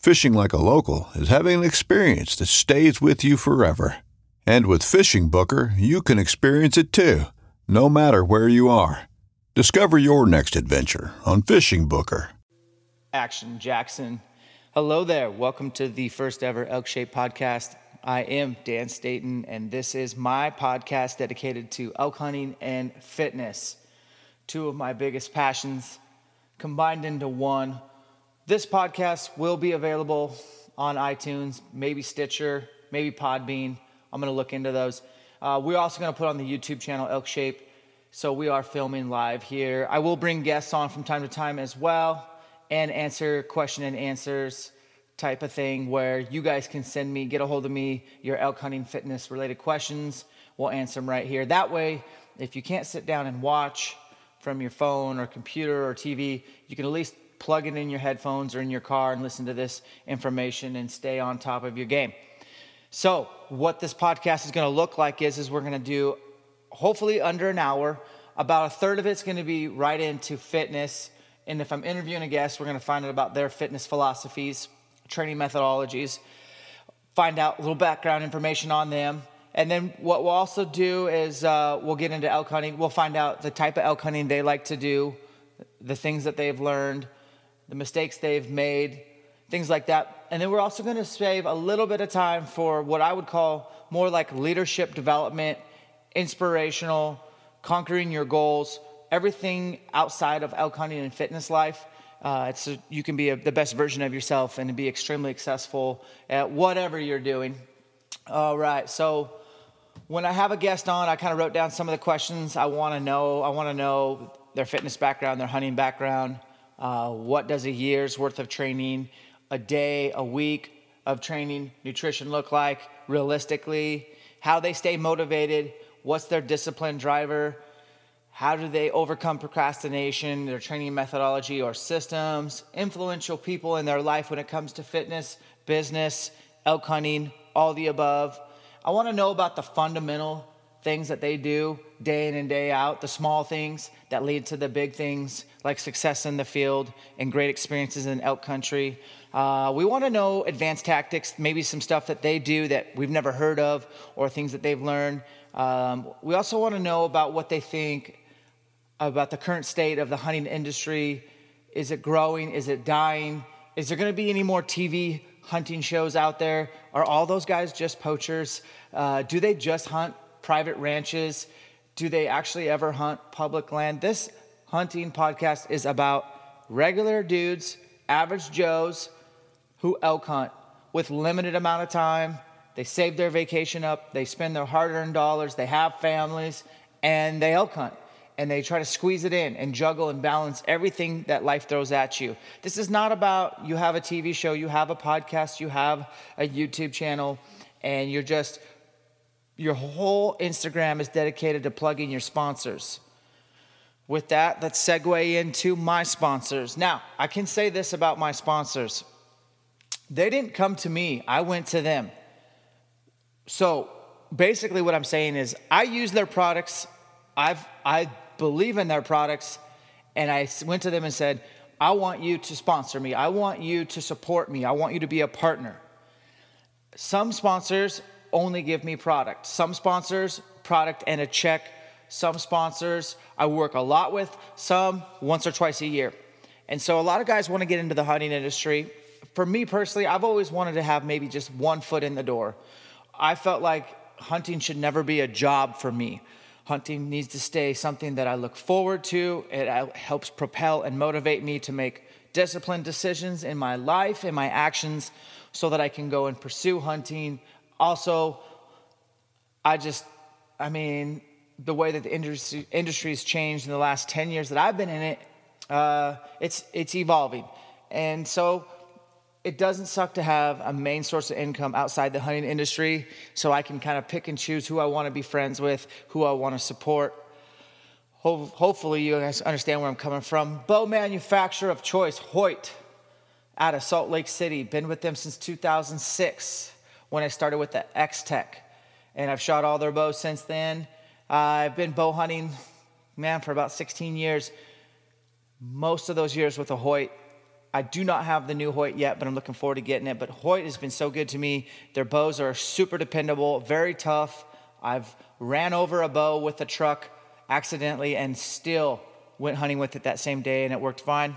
Fishing like a local is having an experience that stays with you forever. And with Fishing Booker, you can experience it too, no matter where you are. Discover your next adventure on Fishing Booker. Action Jackson. Hello there. Welcome to the first ever Elk Shape podcast. I am Dan Staton, and this is my podcast dedicated to elk hunting and fitness. Two of my biggest passions combined into one. This podcast will be available on iTunes, maybe Stitcher, maybe Podbean. I'm going to look into those. Uh, we're also going to put on the YouTube channel Elk Shape. So we are filming live here. I will bring guests on from time to time as well and answer question and answers type of thing where you guys can send me, get a hold of me, your elk hunting fitness related questions. We'll answer them right here. That way, if you can't sit down and watch from your phone or computer or TV, you can at least plug it in your headphones or in your car and listen to this information and stay on top of your game. So, what this podcast is going to look like is, is we're going to do hopefully under an hour. About a third of it's going to be right into fitness. And if I'm interviewing a guest, we're going to find out about their fitness philosophies, training methodologies, find out a little background information on them. And then what we'll also do is uh, we'll get into elk hunting. We'll find out the type of elk hunting they like to do, the things that they've learned, the mistakes they've made, things like that. And then we're also going to save a little bit of time for what I would call more like leadership development, inspirational, conquering your goals, everything outside of elk hunting and fitness life. Uh, it's a, you can be a, the best version of yourself and be extremely successful at whatever you're doing. All right, so when I have a guest on, I kind of wrote down some of the questions I want to know. I want to know their fitness background, their hunting background. Uh, what does a year's worth of training, a day, a week of training, nutrition look like realistically? How they stay motivated? What's their discipline driver? How do they overcome procrastination, their training methodology or systems, influential people in their life when it comes to fitness, business, elk hunting, all the above. I want to know about the fundamental things that they do day in and day out, the small things that lead to the big things like success in the field and great experiences in elk country. Uh, we want to know advanced tactics, maybe some stuff that they do that we've never heard of or things that they've learned. Um, we also want to know about what they think about the current state of the hunting industry. Is it growing? Is it dying? Is there going to be any more TV hunting shows out there? Are all those guys just poachers? Uh, do they just hunt private ranches? Do they actually ever hunt public land? This hunting podcast is about regular dudes, average Joes who elk hunt with limited amount of time. They save their vacation up, they spend their hard earned dollars, they have families, and they elk hunt and they try to squeeze it in and juggle and balance everything that life throws at you. This is not about you have a TV show, you have a podcast, you have a YouTube channel, and you're just, your whole Instagram is dedicated to plugging your sponsors. With that, let's segue into my sponsors. Now, I can say this about my sponsors they didn't come to me, I went to them. So, basically, what I'm saying is, I use their products. I've I believe in their products, and I went to them and said, I want you to sponsor me. I want you to support me. I want you to be a partner. Some sponsors only give me product. Some sponsors, product and a check. Some sponsors I work a lot with, some once or twice a year. And so a lot of guys want to get into the hunting industry. For me personally, I've always wanted to have maybe just one foot in the door. I felt like hunting should never be a job for me. Hunting needs to stay something that I look forward to. It uh, helps propel and motivate me to make disciplined decisions in my life, in my actions, so that I can go and pursue hunting. Also, I just, I mean, the way that the industry has changed in the last 10 years that I've been in it, uh, it's it's evolving. And so it doesn't suck to have a main source of income outside the hunting industry so I can kind of pick and choose who I want to be friends with, who I want to support. Ho- hopefully, you guys understand where I'm coming from. Bow manufacturer of choice, Hoyt, out of Salt Lake City. Been with them since 2006 when I started with the X Tech. And I've shot all their bows since then. Uh, I've been bow hunting, man, for about 16 years. Most of those years with a Hoyt. I do not have the new Hoyt yet, but I'm looking forward to getting it. But Hoyt has been so good to me. Their bows are super dependable, very tough. I've ran over a bow with a truck accidentally and still went hunting with it that same day and it worked fine.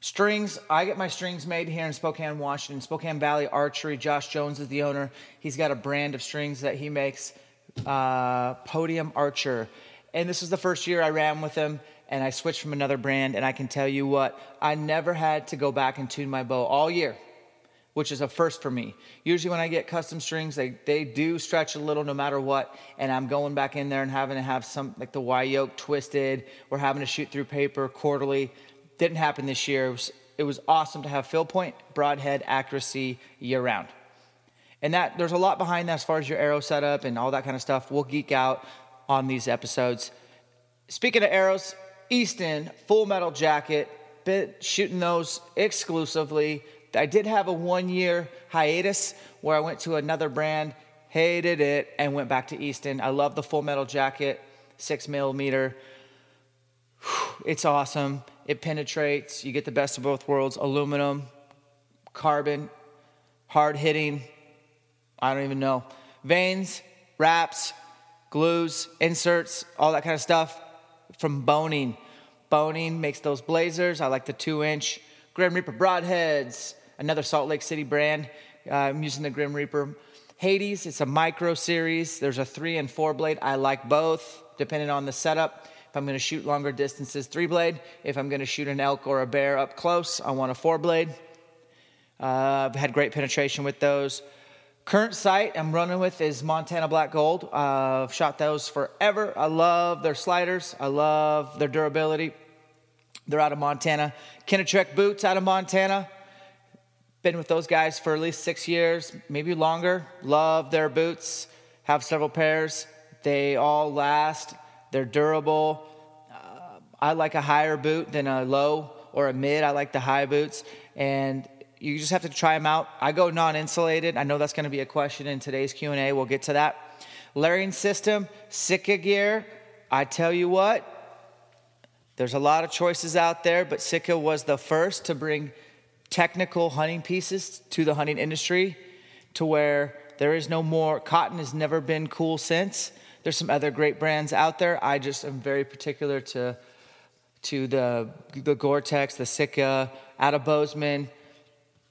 Strings, I get my strings made here in Spokane, Washington. Spokane Valley Archery, Josh Jones is the owner. He's got a brand of strings that he makes, uh, Podium Archer. And this is the first year I ran with him and I switched from another brand. And I can tell you what, I never had to go back and tune my bow all year, which is a first for me. Usually, when I get custom strings, they, they do stretch a little no matter what. And I'm going back in there and having to have some, like the Y yoke twisted or having to shoot through paper quarterly. Didn't happen this year. It was, it was awesome to have field point, broadhead accuracy year round. And that there's a lot behind that as far as your arrow setup and all that kind of stuff. We'll geek out on these episodes. Speaking of arrows, Easton full metal jacket, been shooting those exclusively. I did have a one year hiatus where I went to another brand, hated it, and went back to Easton. I love the full metal jacket, six millimeter. It's awesome. It penetrates. You get the best of both worlds aluminum, carbon, hard hitting. I don't even know. Vanes, wraps, glues, inserts, all that kind of stuff from Bohning. Bohning makes those blazers. I like the two inch. Grim Reaper broadheads, another Salt Lake City brand. Uh, I'm using the Grim Reaper. Hades, it's a micro series. There's a three and four blade. I like both, depending on the setup. If I'm going to shoot longer distances, three blade. If I'm going to shoot an elk or a bear up close, I want a four blade. Uh, I've had great penetration with those. Current sight I'm running with is Montana Black Gold. Uh, I've shot those forever. I love their sliders. I love their durability. They're out of Montana. Kenetrek boots out of Montana. Been with those guys for at least six years, maybe longer. Love their boots. Have several pairs. They all last. They're durable. Uh, I like a higher boot than a low or a mid. I like the high boots. And you just have to try them out. I go non-insulated. I know that's going to be a question in today's Q&A. We'll get to that. Layering system, Sitka gear. I tell you what, there's a lot of choices out there, but Sitka was the first to bring technical hunting pieces to the hunting industry to where there is no more cotton has never been cool since. There's some other great brands out there. I just am very particular to to the the Gore-Tex, the Sitka, out of Bozeman,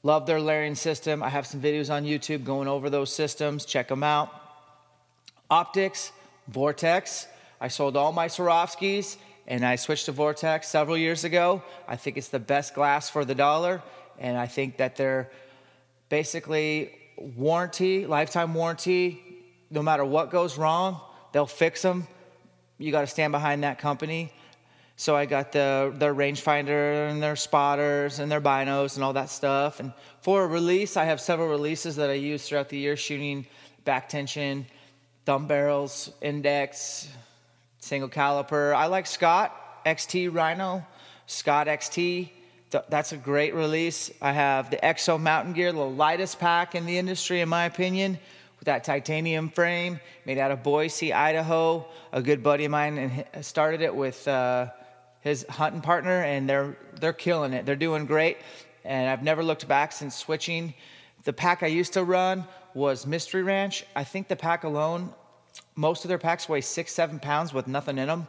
Love their layering system. I have some videos on YouTube going over those systems. Check them out. Optics, Vortex. I sold all my Swarovskis and I switched to Vortex several years ago. I think it's the best glass for the dollar. And I think that they're basically warranty, lifetime warranty. No matter what goes wrong, they'll fix them. You got to stand behind that company. So I got the their rangefinder and their spotters and their binos and all that stuff. And for a release, I have several releases that I use throughout the year, shooting back tension, thumb barrels, index, single caliper. I like Scott XT Rhino, Scott XT. That's a great release. I have the Exo Mountain Gear, the lightest pack in the industry, in my opinion, with that titanium frame made out of Boise, Idaho. A good buddy of mine and started it with uh, his hunting partner, and they're they're killing it. They're doing great, and I've never looked back since switching. The pack I used to run was Mystery Ranch. I think the pack alone, most of their packs weigh six, seven pounds with nothing in them.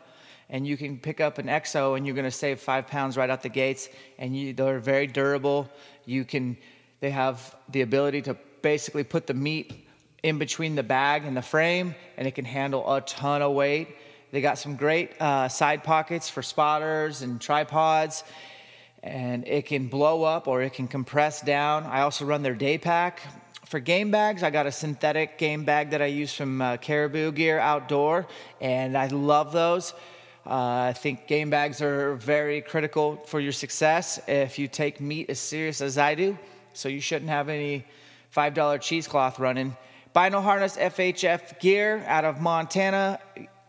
And you can pick up an EXO and you're going to save five pounds right out the gates. And you, they're very durable. You can, they have the ability to basically put the meat in between the bag and the frame, and it can handle a ton of weight. They got some great uh, side pockets for spotters and tripods, and it can blow up or it can compress down. I also run their day pack. For game bags, I got a synthetic game bag that I use from uh, Caribou Gear Outdoor, and I love those. Uh, I think game bags are very critical for your success if you take meat as serious as I do. So you shouldn't have any $5 cheesecloth running. Bino Harness FHF gear out of Montana.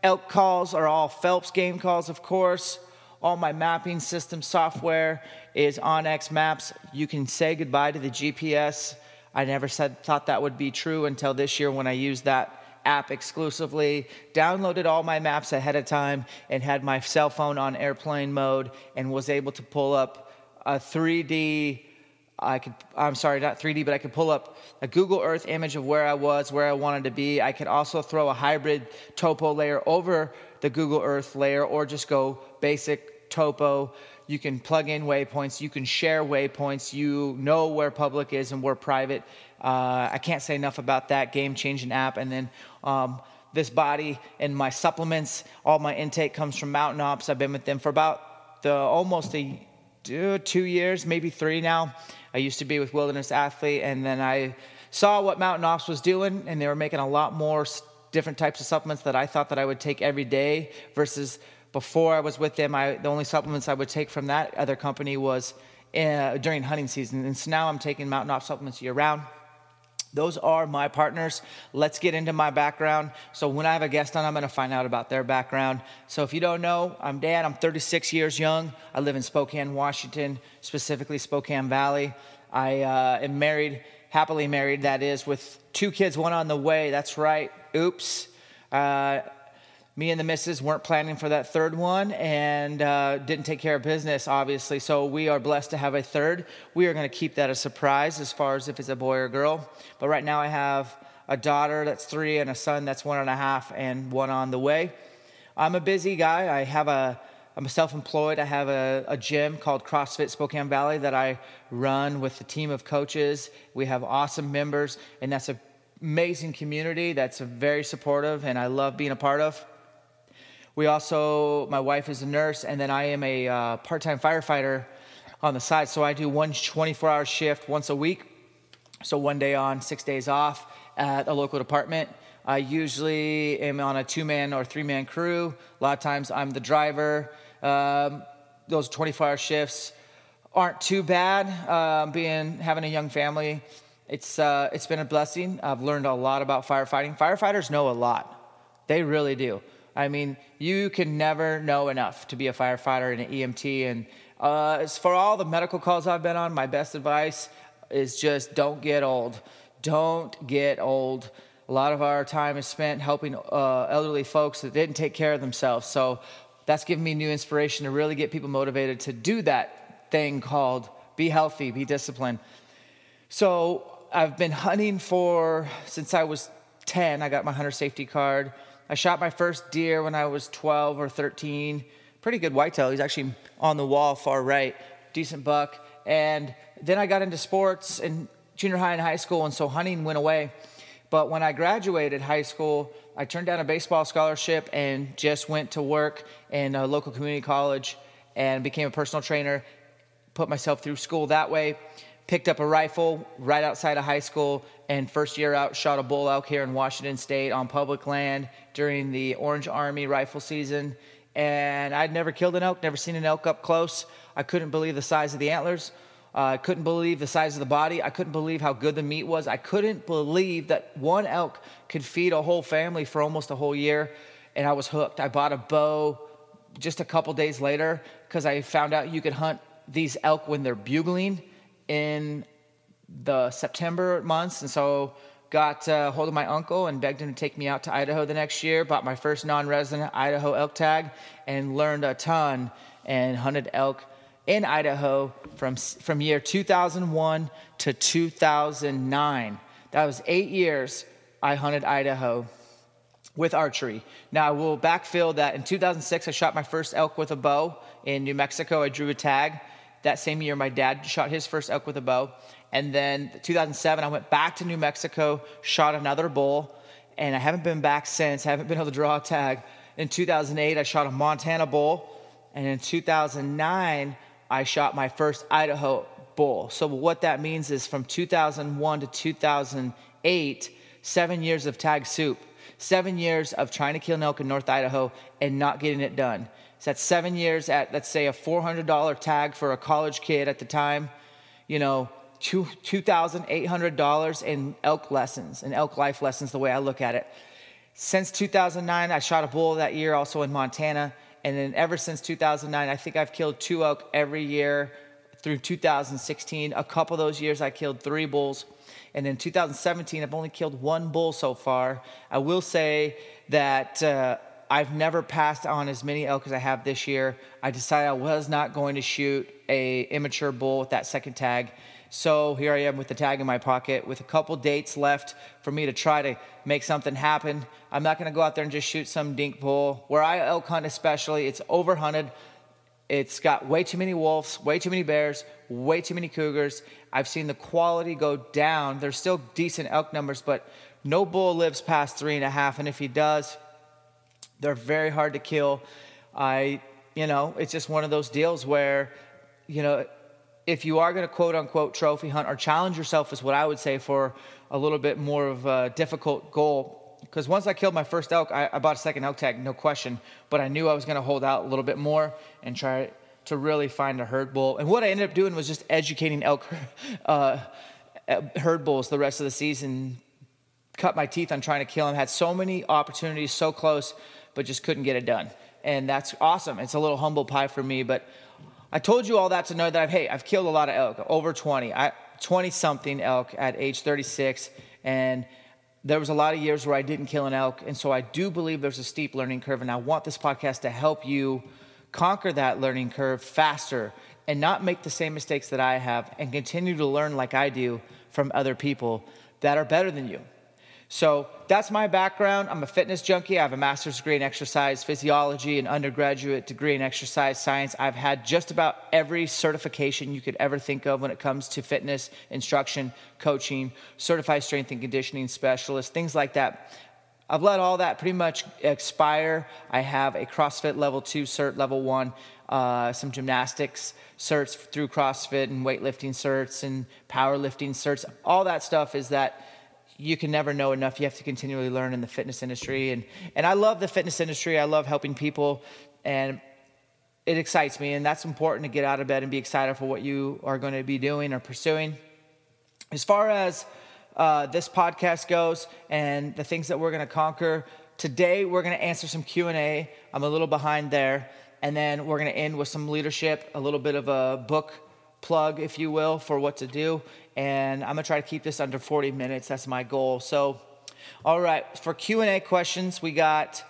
Elk calls are all Phelps game calls, of course. All my mapping system software is onX Maps. You can say goodbye to the GPS. I never said thought that would be true until this year when I used that app exclusively. Downloaded all my maps ahead of time and had my cell phone on airplane mode and was able to pull up a 3D I could, I'm sorry, not 3D, but I could pull up a Google Earth image of where I was, where I wanted to be. I could also throw a hybrid topo layer over the Google Earth layer or just go basic topo. You can plug in waypoints, you can share waypoints, you know where public is and where private. Uh, I can't say enough about that game changing app. And then um, this body and my supplements, all my intake comes from Mountain Ops. I've been with them for about the, almost a two years, maybe three now. I used to be with Wilderness Athlete, and then I saw what Mountain Ops was doing, and they were making a lot more different types of supplements that I thought that I would take every day versus before I was with them. I, the only supplements I would take from that other company was uh, during hunting season, and so now I'm taking Mountain Ops supplements year round. Those are my partners. Let's get into my background. So, when I have a guest on, I'm going to find out about their background. So, if you don't know, I'm Dan. I'm 36 years young. I live in Spokane, Washington, specifically Spokane Valley. I uh, am married, happily married, that is, with two kids, one on the way. That's right. Oops. Uh, me and the missus weren't planning for that third one and uh, didn't take care of business, obviously. So we are blessed to have a third. We are going to keep that a surprise as far as if it's a boy or girl. But right now I have a daughter that's three and a son that's one and a half and one on the way. I'm a busy guy. I have a I'm self-employed. I have a, a, gym called CrossFit Spokane Valley that I run with a team of coaches. We have awesome members, and that's an amazing community that's very supportive, and I love being a part of. We also, my wife is a nurse, and then I am a uh, part time firefighter on the side. So I do one 24 hour shift once a week. So one day on, six days off at a local department. I usually am on a two man or three man crew. A lot of times I'm the driver. Um, those 24 hour shifts aren't too bad. Um, being having a young family, it's uh, it's been a blessing. I've learned a lot about firefighting. Firefighters know a lot. They really do. I mean, you can never know enough to be a firefighter and an EMT. And uh, as for all the medical calls I've been on, my best advice is just don't get old. Don't get old. A lot of our time is spent helping uh, elderly folks that didn't take care of themselves. So that's given me new inspiration to really get people motivated to do that thing called be healthy, be disciplined. So I've been hunting for since I was 10. I got my hunter safety card. I shot my first deer when I was 12 or 13. Pretty good whitetail. He's actually on the wall far right. Decent buck. And then I got into sports in junior high and high school, and so hunting went away. But when I graduated high school, I turned down a baseball scholarship and just went to work in a local community college and became a personal trainer. Put myself through school that way picked up a rifle right outside of high school and first year out shot a bull elk here in washington state on public land during the orange army rifle season. And i'd never killed an elk never seen an elk up close. I couldn't believe the size of the antlers. Uh, i couldn't believe the size of the body. I couldn't believe how good the meat was. I couldn't believe that one elk could feed a whole family for almost a whole year. And i was hooked. I bought a bow just a couple days later because i found out you could hunt these elk when they're bugling in the September months, and so got uh, hold of my uncle and begged him to take me out to Idaho the next year. Bought my first non-resident Idaho elk tag and learned a ton and hunted elk in Idaho from from year 2001 to 2009. That was eight years I hunted Idaho with archery. Now I will backfill that. In 2006, I shot my first elk with a bow in New Mexico. I drew a tag. That same year, my dad shot his first elk with a bow. And then 2007, I went back to New Mexico, shot another bull, and I haven't been back since. I haven't been able to draw a tag. In 2008, I shot a Montana bull, and in 2009, I shot my first Idaho bull. So what that means is from 2001 to 2008, seven years of tag soup, seven years of trying to kill an elk in North Idaho and not getting it done. So that's seven years at, let's say, a $400 tag for a college kid at the time. You know, two $2,800 in elk lessons and elk life lessons, the way I look at it. Since 2009, I shot a bull that year also in Montana. And then ever since 2009, I think I've killed two elk every year through 2016. A couple of those years, I killed three bulls. And in 2017, I've only killed one bull so far. I will say that uh, I've never passed on as many elk as I have this year. I decided I was not going to shoot a immature bull with that second tag. So here I am with the tag in my pocket with a couple dates left for me to try to make something happen. I'm not going to go out there and just shoot some dink bull. Where I elk hunt, especially, it's overhunted. It's got way too many wolves, way too many bears, way too many cougars. I've seen the quality go down. There's still decent elk numbers, but no bull lives past three and a half. And if he does, they're very hard to kill. I, you know, it's just one of those deals where, you know, if you are going to quote unquote trophy hunt or challenge yourself, is what I would say for a little bit more of a difficult goal. Because once I killed my first elk, I, I bought a second elk tag, no question. But I knew I was going to hold out a little bit more and try to really find a herd bull. And what I ended up doing was just educating elk uh, herd bulls the rest of the season. Cut my teeth on trying to kill them. Had so many opportunities, so close, but just couldn't get it done. And that's awesome. It's a little humble pie for me, but I told you all that to know that I've, hey, I've killed a lot of elk, over 20, 20 something elk at age 36. And there was a lot of years where I didn't kill an elk. And so I do believe there's a steep learning curve. And I want this podcast to help you conquer that learning curve faster and not make the same mistakes that I have and continue to learn like I do from other people that are better than you. So that's my background. I'm a fitness junkie. I have a master's degree in exercise physiology, an undergraduate degree in exercise science. I've had just about every certification you could ever think of when it comes to fitness, instruction, coaching, certified strength and conditioning specialist, things like that. I've let all that pretty much expire. I have a CrossFit level two cert, level one, uh, some gymnastics certs through CrossFit and weightlifting certs and powerlifting certs. All that stuff is that you can never know enough. You have to continually learn in the fitness industry. And, and I love the fitness industry. I love helping people. And it excites me. And that's important to get out of bed and be excited for what you are going to be doing or pursuing. As far as uh, this podcast goes and the things that we're going to conquer, today we're going to answer some Q&A. I'm a little behind there. And then we're going to end with some leadership, a little bit of a book plug, if you will, for what to do. And I'm gonna try to keep this under 40 minutes. That's my goal. So, all right, for Q&A questions, we got,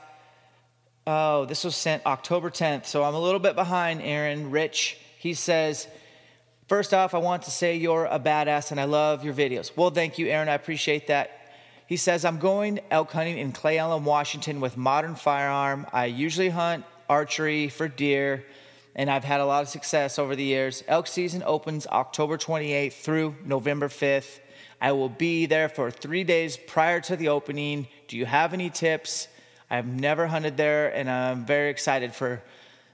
oh, this was sent October 10th. So I'm a little bit behind, Aaron. Rich, he says, First off, I want to say you're a badass and I love your videos. Well, thank you, Aaron. I appreciate that. He says, I'm going elk hunting in Cle Elum, Washington with modern firearm. I usually hunt archery for deer and I've had a lot of success over the years. Elk season opens October 28th through November 5th. I will be there for three days prior to the opening. Do you have any tips? I've never hunted there, and I'm very excited for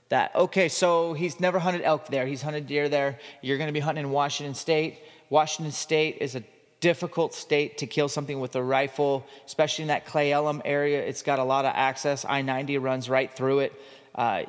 that. Okay, so he's never hunted elk there. He's hunted deer there. You're going to be hunting in Washington State. Washington State is a difficult state to kill something with a rifle, especially in that Cle Elum area. It's got a lot of access. I 90 runs right through it. Uh,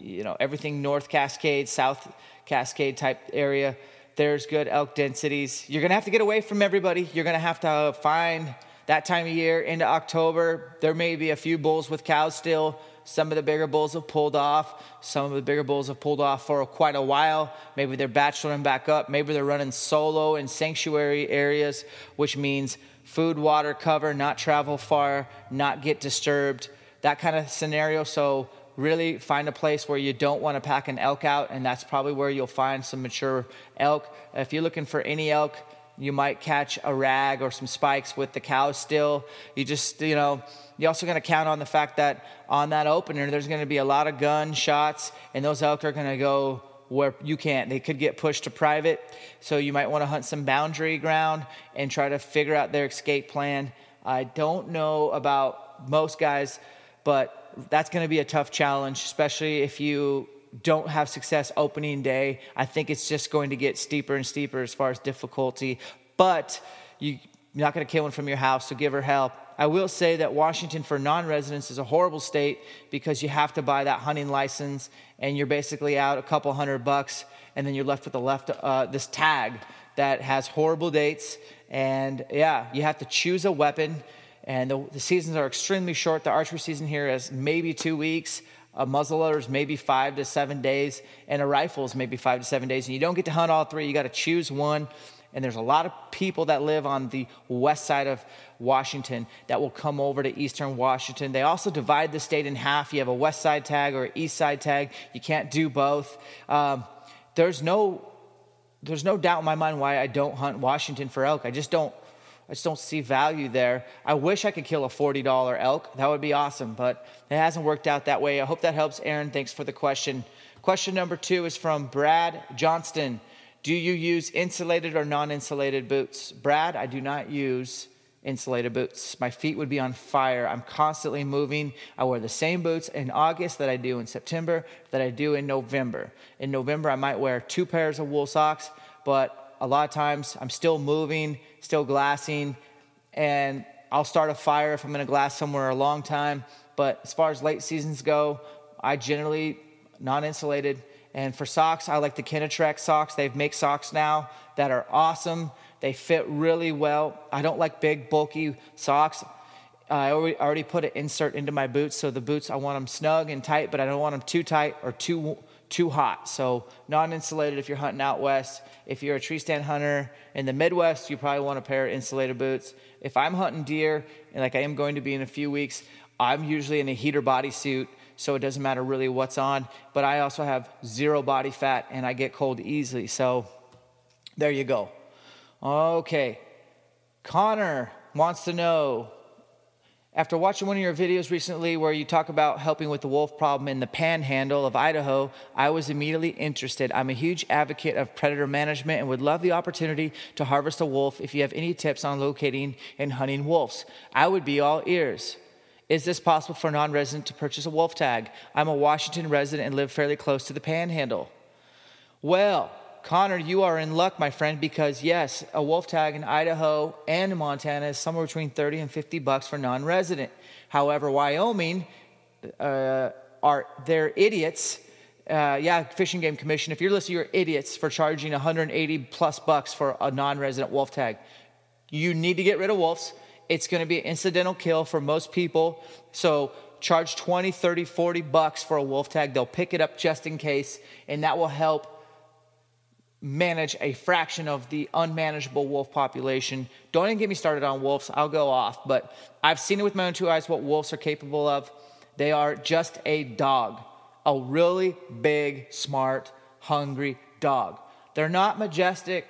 you know, everything North Cascade, South Cascade type area. There's good elk densities. You're gonna have to get away from everybody. You're gonna have to find that time of year into October. There may be a few bulls with cows still, Some of the bigger bulls have pulled off. Some of the bigger bulls have pulled off for quite a while. Maybe they're bacheloring back up. Maybe they're running solo in sanctuary areas, which means food, water, cover, not travel far, not get disturbed, that kind of scenario. So, really find a place where you don't want to pack an elk out, and that's probably where you'll find some mature elk. If you're looking for any elk, you might catch a rag or some spikes with the cow still. You just, you know, you're also going to count on the fact that on that opener, there's going to be a lot of gun shots, and those elk are going to go where you can't. They could get pushed to private. So you might want to hunt some boundary ground and try to figure out their escape plan. I don't know about most guys, but that's going to be a tough challenge, especially if you don't have success opening day, I think it's just going to get steeper and steeper as far as difficulty. But you, are not going to kill one from your house, so give her help. I will say that Washington for non residents is a horrible state because you have to buy that hunting license and you're basically out a couple hundred bucks and then you're left with the left, uh, this tag that has horrible dates. And yeah, you have to choose a weapon. And the, the seasons are extremely short. The archery season here is maybe two weeks a muzzleloader is maybe five to seven days, and a rifle is maybe five to seven days. And you don't get to hunt all three, you got to choose one. And there's a lot of people that live on the west side of Washington that will come over to eastern Washington. They also divide the state in half. You have a west side tag or east side tag. You can't do both. Um, there's no there's no doubt in my mind why I don't hunt Washington for elk. I just don't I just don't see value there. I wish I could kill a $40 elk. That would be awesome, but it hasn't worked out that way. I hope that helps. Aaron, thanks for the question. Question number two is from Brad Johnston. Do you use insulated or non insulated boots? Brad, I do not use insulated boots. My feet would be on fire. I'm constantly moving. I wear the same boots in August that I do in September, that I do in November. In November, I might wear two pairs of wool socks, but a lot of times I'm still moving, still glassing, and I'll start a fire if I'm going to glass somewhere a long time. But as far as late seasons go, I generally non insulated. And for socks, I like the Kenetrek socks. They make socks now that are awesome. They fit really well. I don't like big, bulky socks. I already put an insert into my boots, so the boots I want them snug and tight, but I don't want them too tight or too too hot. So non-insulated if you're hunting out west. If you're a tree stand hunter in the Midwest, you probably want a pair of insulated boots. If I'm hunting deer, and like I am going to be in a few weeks, I'm usually in a heater bodysuit, so it doesn't matter really what's on. But I also have zero body fat, and I get cold easily. So there you go. Okay, Connor wants to know after watching one of your videos recently where you talk about helping with the wolf problem in the panhandle of Idaho, I was immediately interested. I'm a huge advocate of predator management and would love the opportunity to harvest a wolf if you have any tips on locating and hunting wolves. I would be all ears. Is this possible for a non resident to purchase a wolf tag? I'm a Washington resident and live fairly close to the panhandle. Well, Connor, you are in luck, my friend, because yes, a wolf tag in Idaho and Montana is somewhere between 30 and 50 bucks for non resident. However, Wyoming uh, are, they're idiots. Uh, yeah, Fish and Game Commission, if you're listening, you're idiots for charging 180 plus bucks for a non resident wolf tag. You need to get rid of wolves. It's going to be an incidental kill for most people. So charge 20, 30, 40 bucks for a wolf tag. They'll pick it up just in case, and that will help manage a fraction of the unmanageable wolf population. Don't even get me started on wolves, I'll go off, but I've seen it with my own two eyes what wolves are capable of. They are just a dog, a really big, smart, hungry dog. They're not majestic.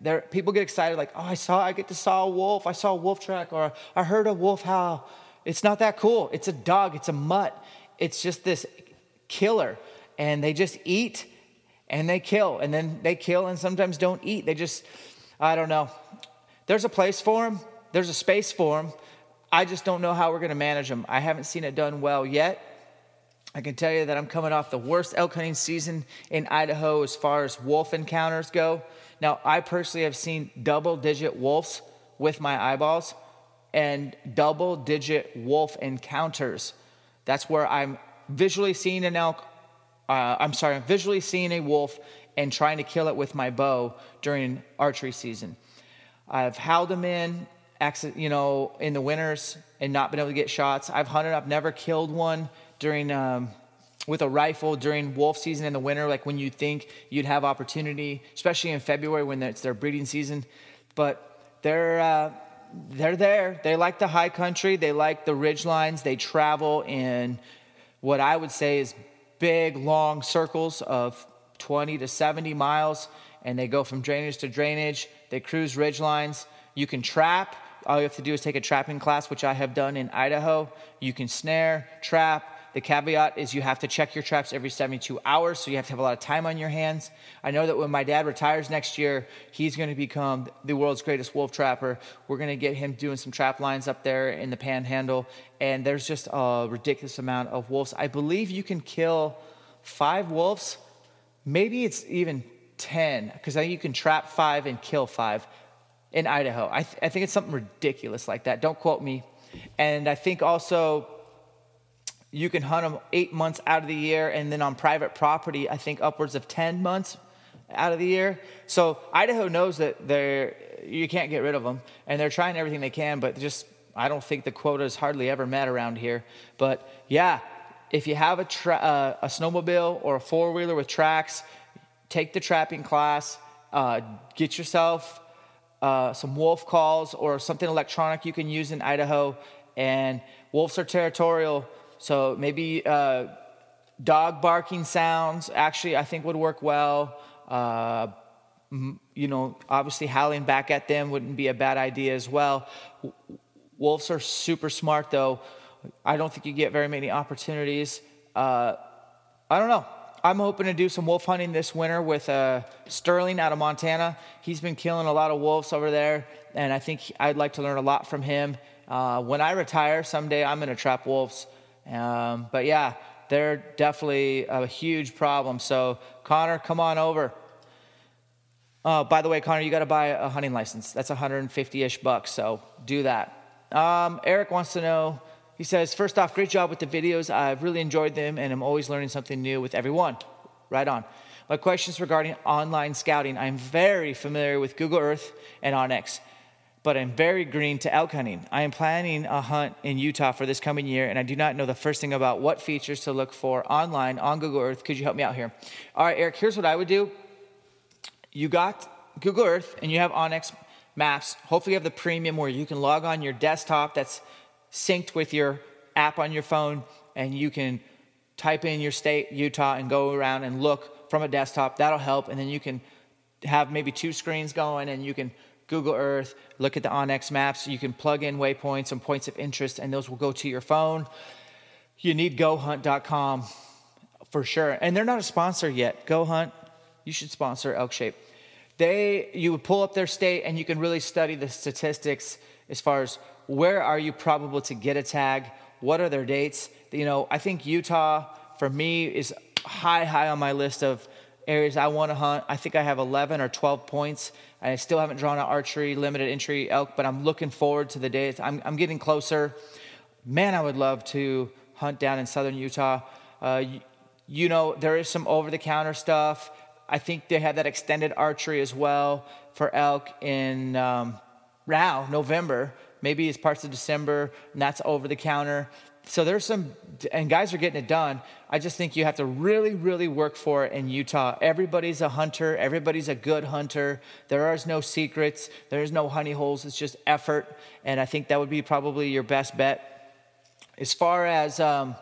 They're, people get excited, like, oh, I saw, I get to saw a wolf, I saw a wolf track, or I heard a wolf howl. It's not that cool. It's a dog, it's a mutt. It's just this killer. And they just eat and they kill and then they kill and sometimes don't eat. They just i don't know. There's a place for them there's a space for them i just don't know how we're going to manage them i haven't seen it done well yet. I can tell you that i'm coming off the worst elk hunting season in idaho as far as wolf encounters go. Now i personally have seen double digit wolves with my eyeballs and double digit wolf encounters. That's where i'm visually seeing an elk uh, I'm sorry, I'm visually seeing a wolf and trying to kill it with my bow during archery season. I've held them in, you know, in the winters and not been able to get shots. I've hunted, I've never killed one during um, with a rifle during wolf season in the winter, like when you think you'd have opportunity, especially in February when it's their breeding season. But they're uh, they're there. They like the high country. They like the ridge lines. They travel in what I would say is big, long circles of 20 to 70 miles, and they go from drainage to drainage. They cruise ridge lines. You can trap. All you have to do is take a trapping class, which I have done in Idaho. You can snare, trap, the caveat is you have to check your traps every 72 hours, so you have to have a lot of time on your hands. I know that when my dad retires next year, he's going to become the world's greatest wolf trapper. We're going to get him doing some trap lines up there in the panhandle, and there's just a ridiculous amount of wolves. I believe you can kill five wolves, maybe it's even 10, because you can trap five and kill five in Idaho. I, th- I think it's something ridiculous like that. Don't quote me. And I think also you can hunt them eight months out of the year, and then on private property, I think upwards of 10 months out of the year. So Idaho knows that they're, you can't get rid of them, and they're trying everything they can, but just, I don't think the quota is hardly ever met around here. But yeah, if you have a, tra- uh, a snowmobile or a four wheeler with tracks, take the trapping class, uh, get yourself uh, some wolf calls or something electronic you can use in Idaho. And wolves are territorial so maybe uh, dog barking sounds actually I think would work well. Uh, you know, obviously howling back at them wouldn't be a bad idea as well. Wolves are super smart though. I don't think you get very many opportunities. Uh, I don't know. I'm hoping to do some wolf hunting this winter with uh, Sterling out of Montana. He's been killing a lot of wolves over there, and I think I'd like to learn a lot from him. Uh, when I retire someday, I'm going to trap wolves. Um, but yeah, they're definitely a huge problem. So, Connor, come on over. Uh, by the way, Connor, you got to buy a hunting license. That's 150 ish bucks. So, do that. Um, Eric wants to know. He says, first off, great job with the videos. I've really enjoyed them and I'm always learning something new with everyone. Right on. My questions regarding online scouting. I'm very familiar with Google Earth and onX but I'm very green to elk hunting. I am planning a hunt in Utah for this coming year, and I do not know the first thing about what features to look for online on Google Earth. Could you help me out here? All right, Eric, here's what I would do. You got Google Earth and you have onX Maps. Hopefully, you have the premium where you can log on your desktop that's synced with your app on your phone, and you can type in your state, Utah, and go around and look from a desktop. That'll help. And then you can have maybe two screens going and you can Google Earth, look at the onX maps. You can plug in waypoints and points of interest, and those will go to your phone. You need gohunt.com for sure. And they're not a sponsor yet. Go Hunt, you should sponsor Elk Shape. They, you would pull up their state and you can really study the statistics as far as where are you probable to get a tag, what are their dates. You know, I think Utah for me is high, high on my list of areas I want to hunt. I think I have 11 or 12 points. I still haven't drawn an archery limited entry elk, but I'm looking forward to the day. I'm, I'm getting closer. Man, I would love to hunt down in southern Utah. Uh, you, you know, there is some over the counter stuff. I think they have that extended archery as well for elk in um, now, November. Maybe it's parts of December, and that's over the counter so there's some, and guys are getting it done. I just think you have to really, really work for it in Utah. Everybody's a hunter. Everybody's a good hunter. There are no secrets. There's no honey holes. It's just effort. And I think that would be probably your best bet. As far as, um,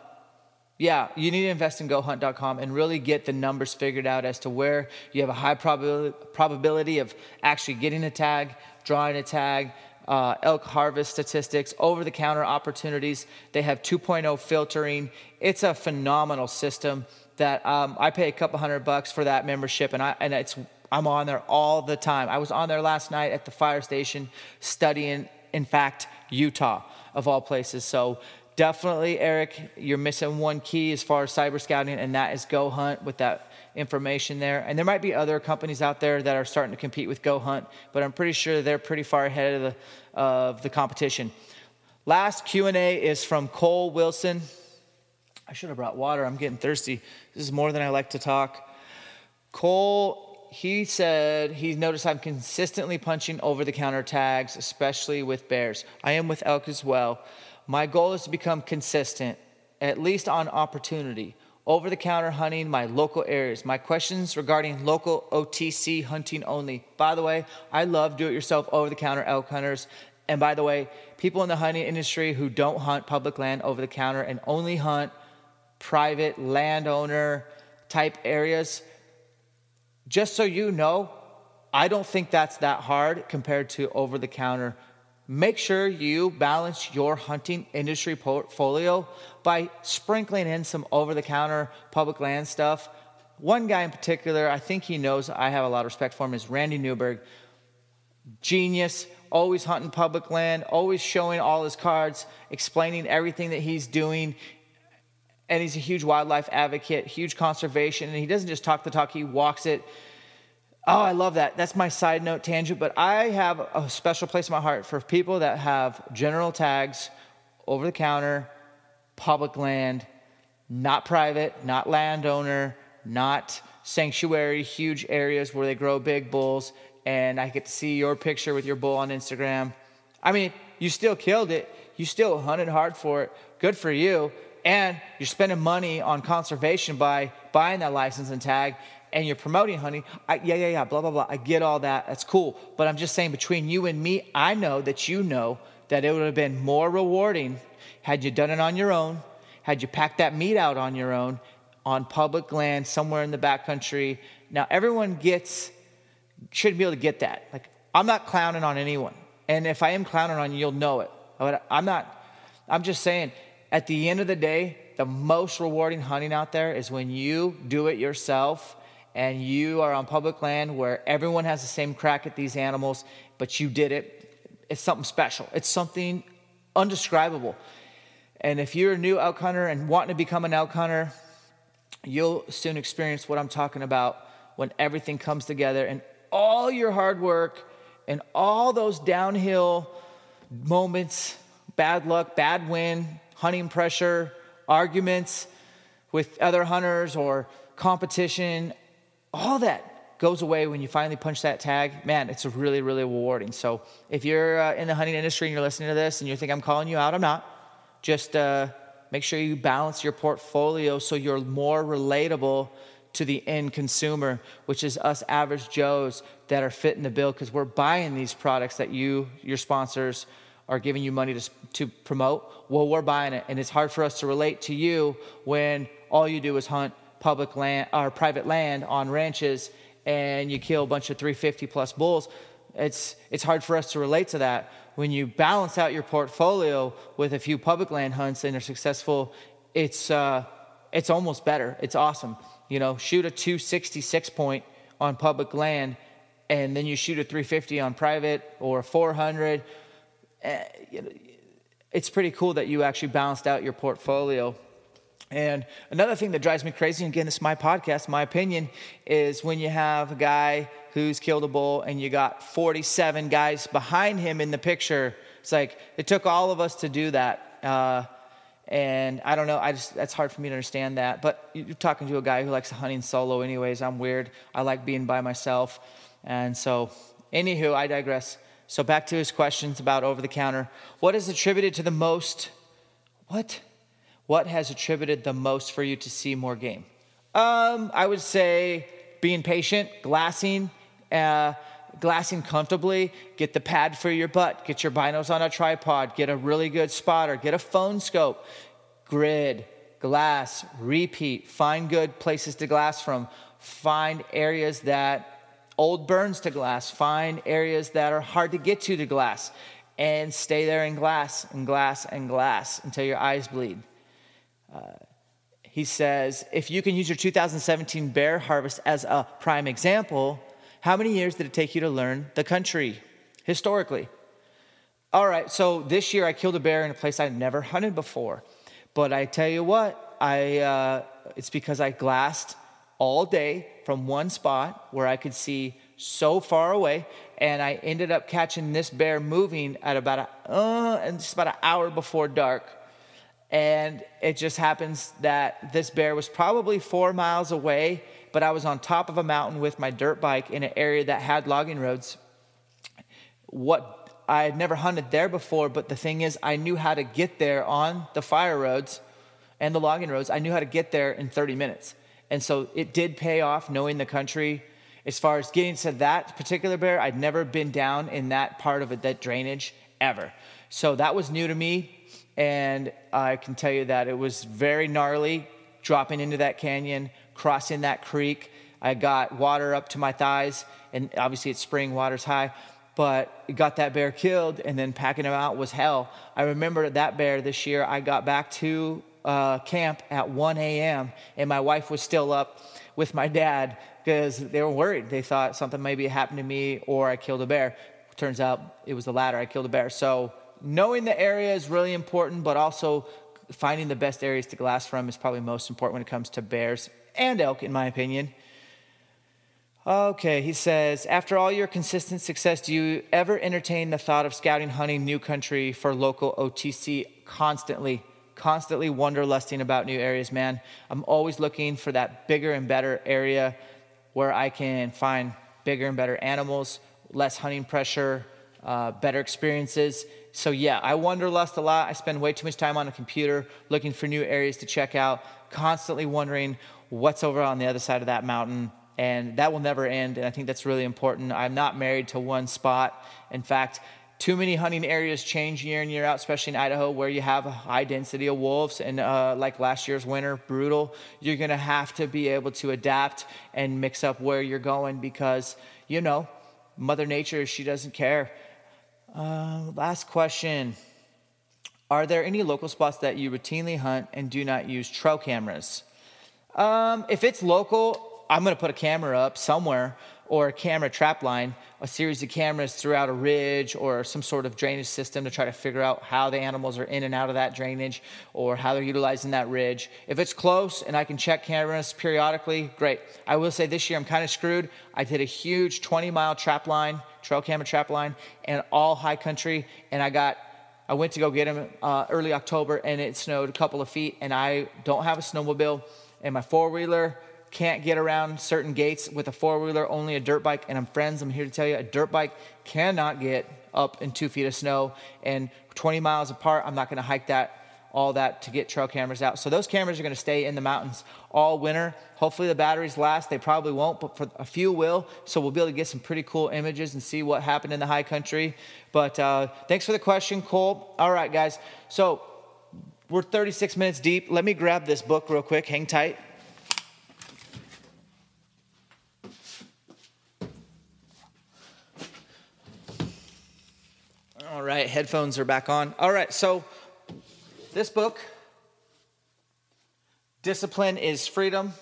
yeah, you need to invest in gohunt.com and really get the numbers figured out as to where you have a high probability, probability of actually getting a tag, drawing a tag, uh, elk harvest statistics, over the counter opportunities. They have 2.0 filtering. It's a phenomenal system that um, I pay a couple hundred bucks for that membership, and I and it's I'm on there all the time. I was on there last night at the fire station studying, in fact, Utah of all places. So definitely, Eric, you're missing one key as far as cyber scouting, and that is Go Hunt with that information there. And there might be other companies out there that are starting to compete with Go Hunt, but I'm pretty sure they're pretty far ahead of the, of the competition. Last Q&A is from Cole Wilson. I should have brought water. I'm getting thirsty. This is more than I like to talk. Cole, he said he noticed I'm consistently punching over the counter tags, especially with bears. I am with elk as well. My goal is to become consistent at least on opportunity. Over the counter hunting my local areas. My questions regarding local OTC hunting only. By the way, I love do it yourself over the counter elk hunters. And by the way, people in the hunting industry who don't hunt public land over the counter and only hunt private landowner type areas, just so you know, I don't think that's that hard compared to over the counter. Make sure you balance your hunting industry portfolio by sprinkling in some over the counter public land stuff. One guy in particular, I think he knows I have a lot of respect for him, is Randy Newberg. Genius, always hunting public land, always showing all his cards, explaining everything that he's doing. And he's a huge wildlife advocate, huge conservation, and he doesn't just talk the talk, he walks it. Oh, I love that. That's my side note tangent, but I have a special place in my heart for people that have general tags, over the counter, public land, not private, not landowner, not sanctuary, huge areas where they grow big bulls. And I get to see your picture with your bull on Instagram. I mean, you still killed it. You still hunted hard for it. Good for you. And you're spending money on conservation by buying that license and tag and you're promoting honey, I, yeah, yeah, yeah, blah, blah, blah. I get all that. That's cool. But I'm just saying, between you and me, I know that you know that it would have been more rewarding had you done it on your own, had you packed that meat out on your own, on public land somewhere in the backcountry. Now, everyone gets, should be able to get that. Like, I'm not clowning on anyone. And if I am clowning on you, you'll know it. But I'm not, I'm just saying, at the end of the day, the most rewarding hunting out there is when you do it yourself and you are on public land where everyone has the same crack at these animals, but you did it. It's something special. It's something undescribable. And if you're a new elk hunter and wanting to become an elk hunter, you'll soon experience what I'm talking about when everything comes together and all your hard work and all those downhill moments, bad luck, bad wind, hunting pressure, arguments with other hunters or competition, all that goes away when you finally punch that tag. Man, it's really, really rewarding. So if you're uh, in the hunting industry and you're listening to this and you think I'm calling you out, I'm not. Just uh, make sure you balance your portfolio so you're more relatable to the end consumer, which is us average Joes that are fitting the bill because we're buying these products that you, your sponsors, are giving you money to, to promote. Well, we're buying it. And it's hard for us to relate to you when all you do is hunt public land or private land on ranches and you kill a bunch of 350 plus bulls it's it's hard for us to relate to that. When you balance out your portfolio with a few public land hunts and are successful it's uh, it's almost better. It's awesome. You know shoot a 266 point on public land and then you shoot a 350 on private or 400 eh, it's pretty cool that you actually balanced out your portfolio and another thing that drives me crazy, again, this is my podcast, my opinion, is when you have a guy who's killed a bull and you got 47 guys behind him in the picture. It's like, it took all of us to do that. Uh, and I don't know, I just, that's hard for me to understand that. But you're talking to a guy who likes hunting solo, anyways. I'm weird. I like being by myself. And so, anywho, I digress. So, back to his questions about over the counter. What is attributed to the most, what? What has attributed the most for you to see more game? Um, I would say being patient, glassing, uh, glassing comfortably, get the pad for your butt, get your binos on a tripod, get a really good spotter, get a phone scope, grid, glass, repeat, find good places to glass from, find areas that old burns to glass, find areas that are hard to get to to glass, and stay there in glass and glass and glass until your eyes bleed he says, if you can use your 2017 bear harvest as a prime example, how many years did it take you to learn the country historically? All right, so this year I killed a bear in a place I'd never hunted before. But I tell you what, I, uh, it's because I glassed all day from one spot where I could see so far away, and I ended up catching this bear moving at about a, uh, and just about an hour before dark. And it just happens that this bear was probably four miles away, but I was on top of a mountain with my dirt bike in an area that had logging roads. What I had never hunted there before, but the thing is, I knew how to get there on the fire roads and the logging roads, I knew how to get there in 30 minutes. And so it did pay off knowing the country. As far as getting to that particular bear, I'd never been down in that part of it, that drainage ever. So that was new to me. And I can tell you that it was very gnarly dropping into that canyon, crossing that creek. I got water up to my thighs, and obviously it's spring, water's high, but got that bear killed, and then packing him out was hell. I remember that bear this year, I got back to uh, camp at 1 a.m., and my wife was still up with my dad because they were worried. They thought something maybe happened to me or I killed a bear. Turns out it was the latter. I killed a bear. So knowing the area is really important, but also finding the best areas to glass from is probably most important when it comes to bears and elk, in my opinion. Okay, he says, after all your consistent success, do you ever entertain the thought of scouting hunting new country for local OTC constantly? Constantly wanderlusting about new areas, man. I'm always looking for that bigger and better area where I can find bigger and better animals, less hunting pressure, uh, better experiences. So, yeah, I wanderlust a lot. I spend way too much time on a computer looking for new areas to check out, constantly wondering what's over on the other side of that mountain. And that will never end. And I think that's really important. I'm not married to one spot. In fact, too many hunting areas change year in year out especially in idaho where you have a high density of wolves and uh, like last year's winter brutal you're going to have to be able to adapt and mix up where you're going because you know mother nature she doesn't care uh, last question. Are there any local spots that you routinely hunt and do not use trail cameras? Um, if it's local i'm going to put a camera up somewhere or a camera trap line, a series of cameras throughout a ridge or some sort of drainage system to try to figure out how the animals are in and out of that drainage or how they're utilizing that ridge. If it's close and I can check cameras periodically, great. I will say this year I'm kind of screwed. I did a huge 20 mile trap line, trail camera trap line, and all high country, and I got I went to go get him uh, early October and it snowed a couple of feet, and I don't have a snowmobile, and my four wheeler can't get around certain gates with a four wheeler, only a dirt bike. And I'm friends, I'm here to tell you a dirt bike cannot get up in two feet of snow and 20 miles apart. I'm not going to hike that all that to get trail cameras out. So those cameras are going to stay in the mountains all winter. Hopefully the batteries last. They probably won't, but for a few will. So we'll be able to get some pretty cool images and see what happened in the high country. But uh, thanks for the question, Cole. All right, guys. So we're 36 minutes deep. Let me grab this book real quick. Hang tight. All right, headphones are back on. All right, so this book, Discipline is Freedom,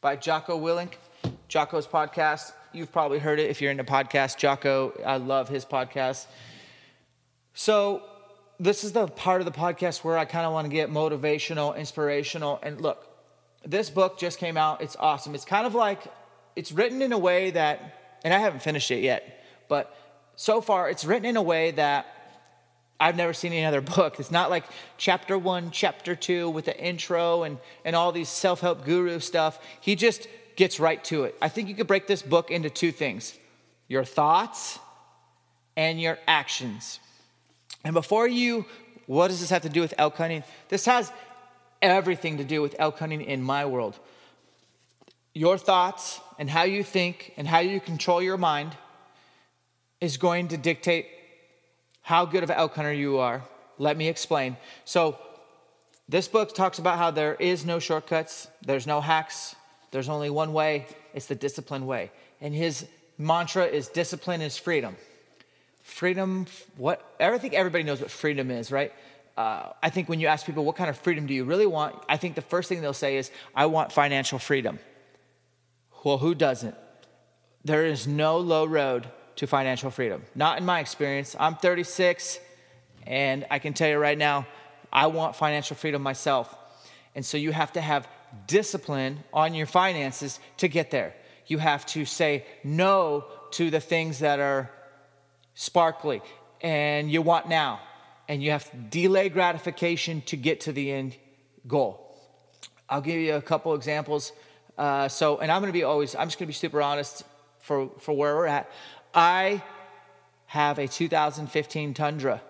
by Jocko Willink. Jocko's podcast. You've probably heard it if you're into podcasts. Jocko, I love his podcast. So, this is the part of the podcast where I kind of want to get motivational, inspirational. And look, this book just came out. It's awesome. It's kind of like, it's written in a way that and I haven't finished it yet, but so far it's written in a way that I've never seen any other book. It's not like chapter one, chapter two with the intro and, and all these self help guru stuff. He just gets right to it. I think you could break this book into two things your thoughts and your actions. And before you, what does this have to do with elk hunting? This has everything to do with elk hunting in my world. Your thoughts and how you think and how you control your mind is going to dictate how good of an elk hunter you are. Let me explain. So, this book talks about how there is no shortcuts, there's no hacks, there's only one way it's the disciplined way. And his mantra is discipline is freedom. Freedom, what? I think everybody knows what freedom is, right? Uh, I think when you ask people, what kind of freedom do you really want? I think the first thing they'll say is, I want financial freedom. Well, who doesn't? There is no low road to financial freedom. Not in my experience. I'm 36, and I can tell you right now, I want financial freedom myself. And so you have to have discipline on your finances to get there. You have to say no to the things that are sparkly and you want now. And you have to delay gratification to get to the end goal. I'll give you a couple examples. Uh, so, and I'm going to be always, I'm just going to be super honest for, for where we're at. I have a 2015 Tundra.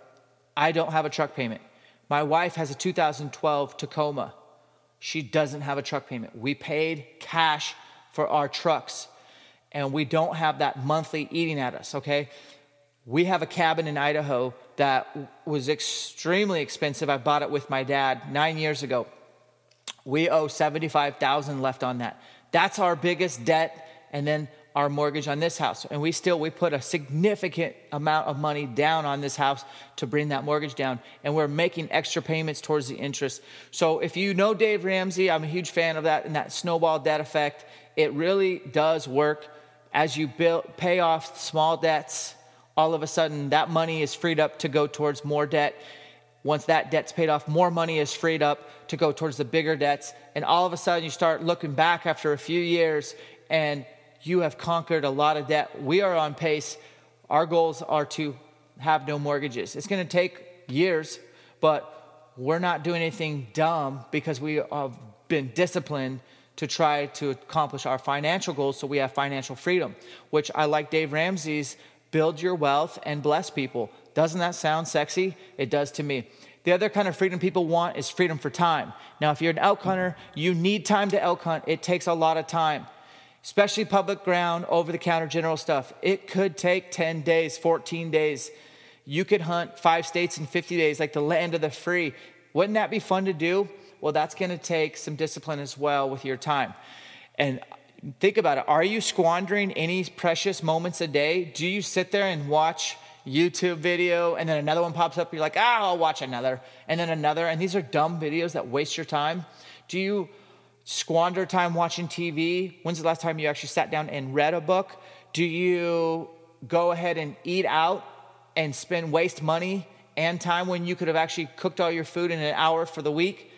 I don't have a truck payment. My wife has a 2012 Tacoma. She doesn't have a truck payment. We paid cash for our trucks, and we don't have that monthly eating at us, okay? We have a cabin in Idaho that was extremely expensive. I bought it with my dad nine years ago. We owe 75,000 left on that. That's our biggest debt. And then our mortgage on this house. And we still we put a significant amount of money down on this house to bring that mortgage down. And we're making extra payments towards the interest. So if you know dave ramsey i'm a huge fan of that and that snowball debt effect. It really does work. As you build pay off small debts all of a sudden that money is freed up to go towards more debt once that debt's paid off more money is freed up to go towards the bigger debts and all of a sudden you start looking back after a few years and you have conquered a lot of debt. We are on pace. Our goals are to have no mortgages. It's going to take years, but we're not doing anything dumb because we have been disciplined to try to accomplish our financial goals so we have financial freedom, which I like Dave Ramsey's build your wealth and bless people. Doesn't that sound sexy? It does to me. The other kind of freedom people want is freedom for time. Now, if you're an elk hunter, you need time to elk hunt. It takes a lot of time especially public ground, over the counter general stuff. It could take 10 days, 14 days. You could hunt five states in 50 days, like the land of the free. Wouldn't that be fun to do? Well, that's going to take some discipline as well with your time. And think about it are you squandering any precious moments a day? Do you sit there and watch YouTube video and then another one pops up? You're like, ah, I'll watch another, and then another. And these are dumb videos that waste your time. Do you squander time watching TV? When's the last time you actually sat down and read a book? Do you go ahead and eat out and spend waste money and time when you could have actually cooked all your food in an hour for the week?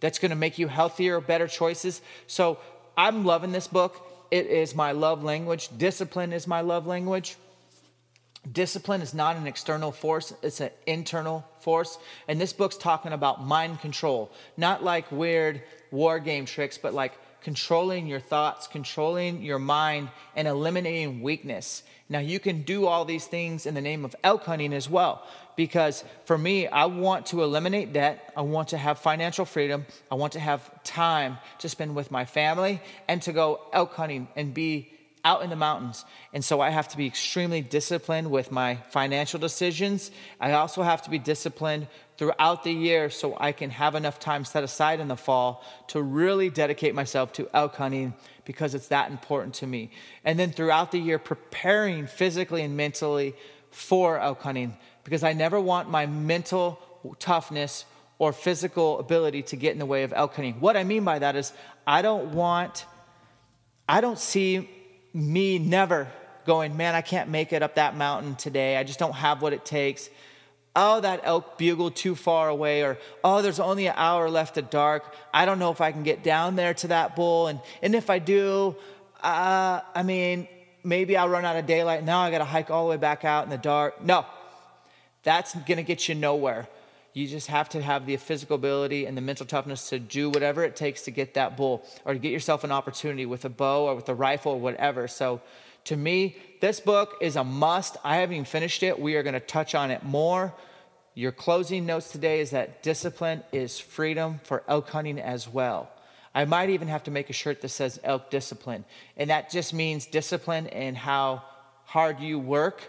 That's to make you healthier, better choices. So I'm loving this book. It is my love language. Discipline is my love language. Discipline is not an external force, it's an internal force. And this book's talking about mind control, not like weird war game tricks, but like controlling your thoughts, controlling your mind, and eliminating weakness. Now, you can do all these things in the name of elk hunting as well. Because for me, I want to eliminate debt. I want to have financial freedom. I want to have time to spend with my family and to go elk hunting and be out in the mountains. And so I have to be extremely disciplined with my financial decisions. I also have to be disciplined throughout the year so I can have enough time set aside in the fall to really dedicate myself to elk hunting because it's that important to me. And then throughout the year, preparing physically and mentally for elk hunting because I never want my mental toughness or physical ability to get in the way of elk hunting. What I mean by that is I don't want, I don't see me never going, man, I can't make it up that mountain today. I just don't have what it takes. Oh, that elk bugled too far away, or oh, there's only an hour left of dark. I don't know if I can get down there to that bull. And, and if I do, uh, I mean, maybe I'll run out of daylight. Now I got to hike all the way back out in the dark. No, that's going to get you nowhere. You just have to have the physical ability and the mental toughness to do whatever it takes to get that bull or to get yourself an opportunity with a bow or with a rifle or whatever. So, to me, this book is a must. I haven't even finished it. We are going to touch on it more. Your closing notes today is that discipline is freedom for elk hunting as well. I might even have to make a shirt that says elk discipline. And that just means discipline and how hard you work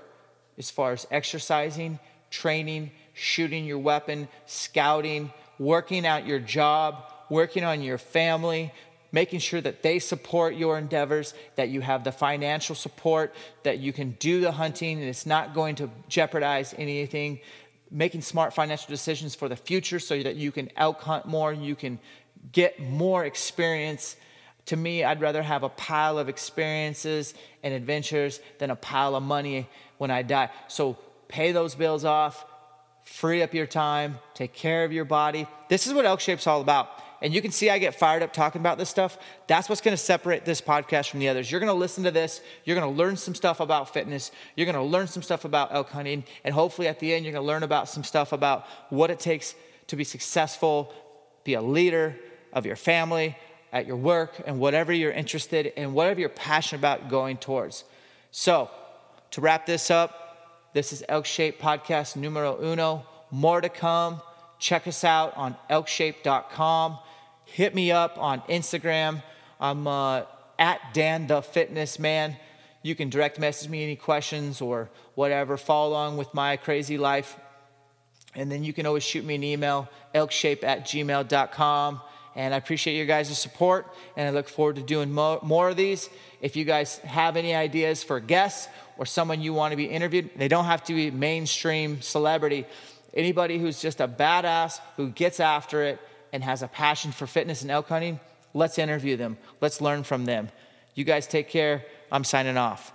as far as exercising, training, shooting your weapon, scouting, working out your job, working on your family, making sure that they support your endeavors, that you have the financial support, that you can do the hunting and it's not going to jeopardize anything, making smart financial decisions for the future so that you can elk hunt more, you can get more experience. To me, I'd rather have a pile of experiences and adventures than a pile of money when I die. So pay those bills off, free up your time, take care of your body. This is what Elk Shape's all about. And you can see I get fired up talking about this stuff. That's what's going to separate this podcast from the others. You're going to listen to this. You're going to learn some stuff about fitness. You're going to learn some stuff about elk hunting. And hopefully at the end, you're going to learn about some stuff about what it takes to be successful, be a leader of your family, at your work, and whatever you're interested in, whatever you're passionate about going towards. So, to wrap this up, this is Elk Shape Podcast numero uno. More to come. Check us out on elkshape.com. Hit me up on Instagram. I'm uh, at Dan the Fitness Man. You can direct message me any questions or whatever. Follow along with my crazy life. And then you can always shoot me an email, elkshape at gmail.com. And I appreciate your guys' support, and I look forward to doing mo- more of these. If you guys have any ideas for guests or someone you want to be interviewed, they don't have to be mainstream celebrity. Anybody who's just a badass who gets after it and has a passion for fitness and elk hunting, let's interview them. Let's learn from them. You guys take care. I'm signing off.